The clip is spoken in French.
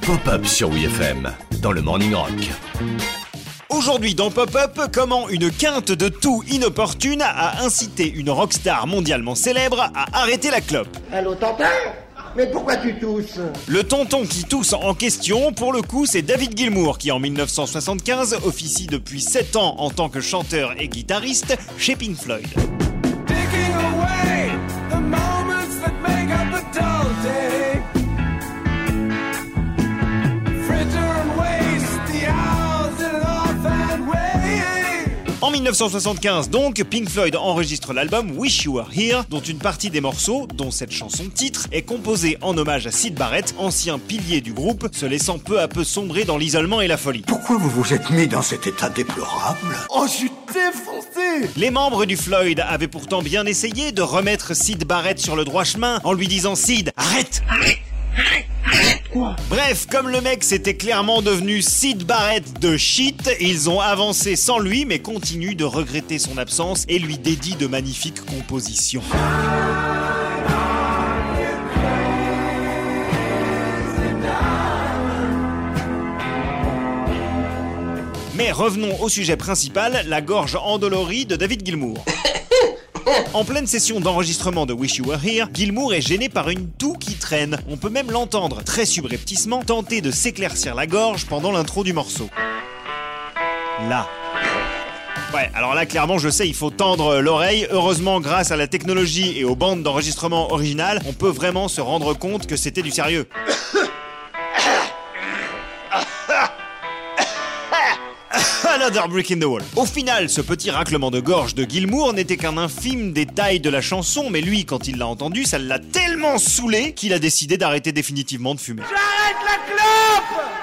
Pop-up sur WFM dans le Morning Rock. Aujourd'hui dans Pop-Up, comment une quinte de tout inopportune a incité une rockstar mondialement célèbre à arrêter la clope? Allô, tonton? Mais pourquoi tu tousses? Le tonton qui tousse en question, pour le coup, c'est David Gilmour qui en 1975 officie depuis 7 ans en tant que chanteur et guitariste chez Pink Floyd. En 1975 donc, Pink Floyd enregistre l'album Wish You Were Here, dont une partie des morceaux, dont cette chanson titre, est composée en hommage à Sid Barrett, ancien pilier du groupe, se laissant peu à peu sombrer dans l'isolement et la folie. Pourquoi vous vous êtes mis dans cet état déplorable? Oh, je suis défoncé! Les membres du Floyd avaient pourtant bien essayé de remettre Sid Barrett sur le droit chemin en lui disant Sid, arrête Bref, comme le mec s'était clairement devenu Sid Barrett de shit, ils ont avancé sans lui mais continuent de regretter son absence et lui dédient de magnifiques compositions. Mais revenons au sujet principal, la gorge endolorie de David Gilmour. En pleine session d'enregistrement de Wish You Were Here, Gilmour est gêné par une toux qui traîne. On peut même l'entendre, très subrepticement, tenter de s'éclaircir la gorge pendant l'intro du morceau. Là. Ouais, alors là, clairement, je sais, il faut tendre l'oreille. Heureusement, grâce à la technologie et aux bandes d'enregistrement originales, on peut vraiment se rendre compte que c'était du sérieux. Another Brick in the Wall. Au final, ce petit raclement de gorge de Gilmour n'était qu'un infime détail de la chanson, mais lui, quand il l'a entendu, ça l'a tellement saoulé qu'il a décidé d'arrêter définitivement de fumer. J'arrête la clope!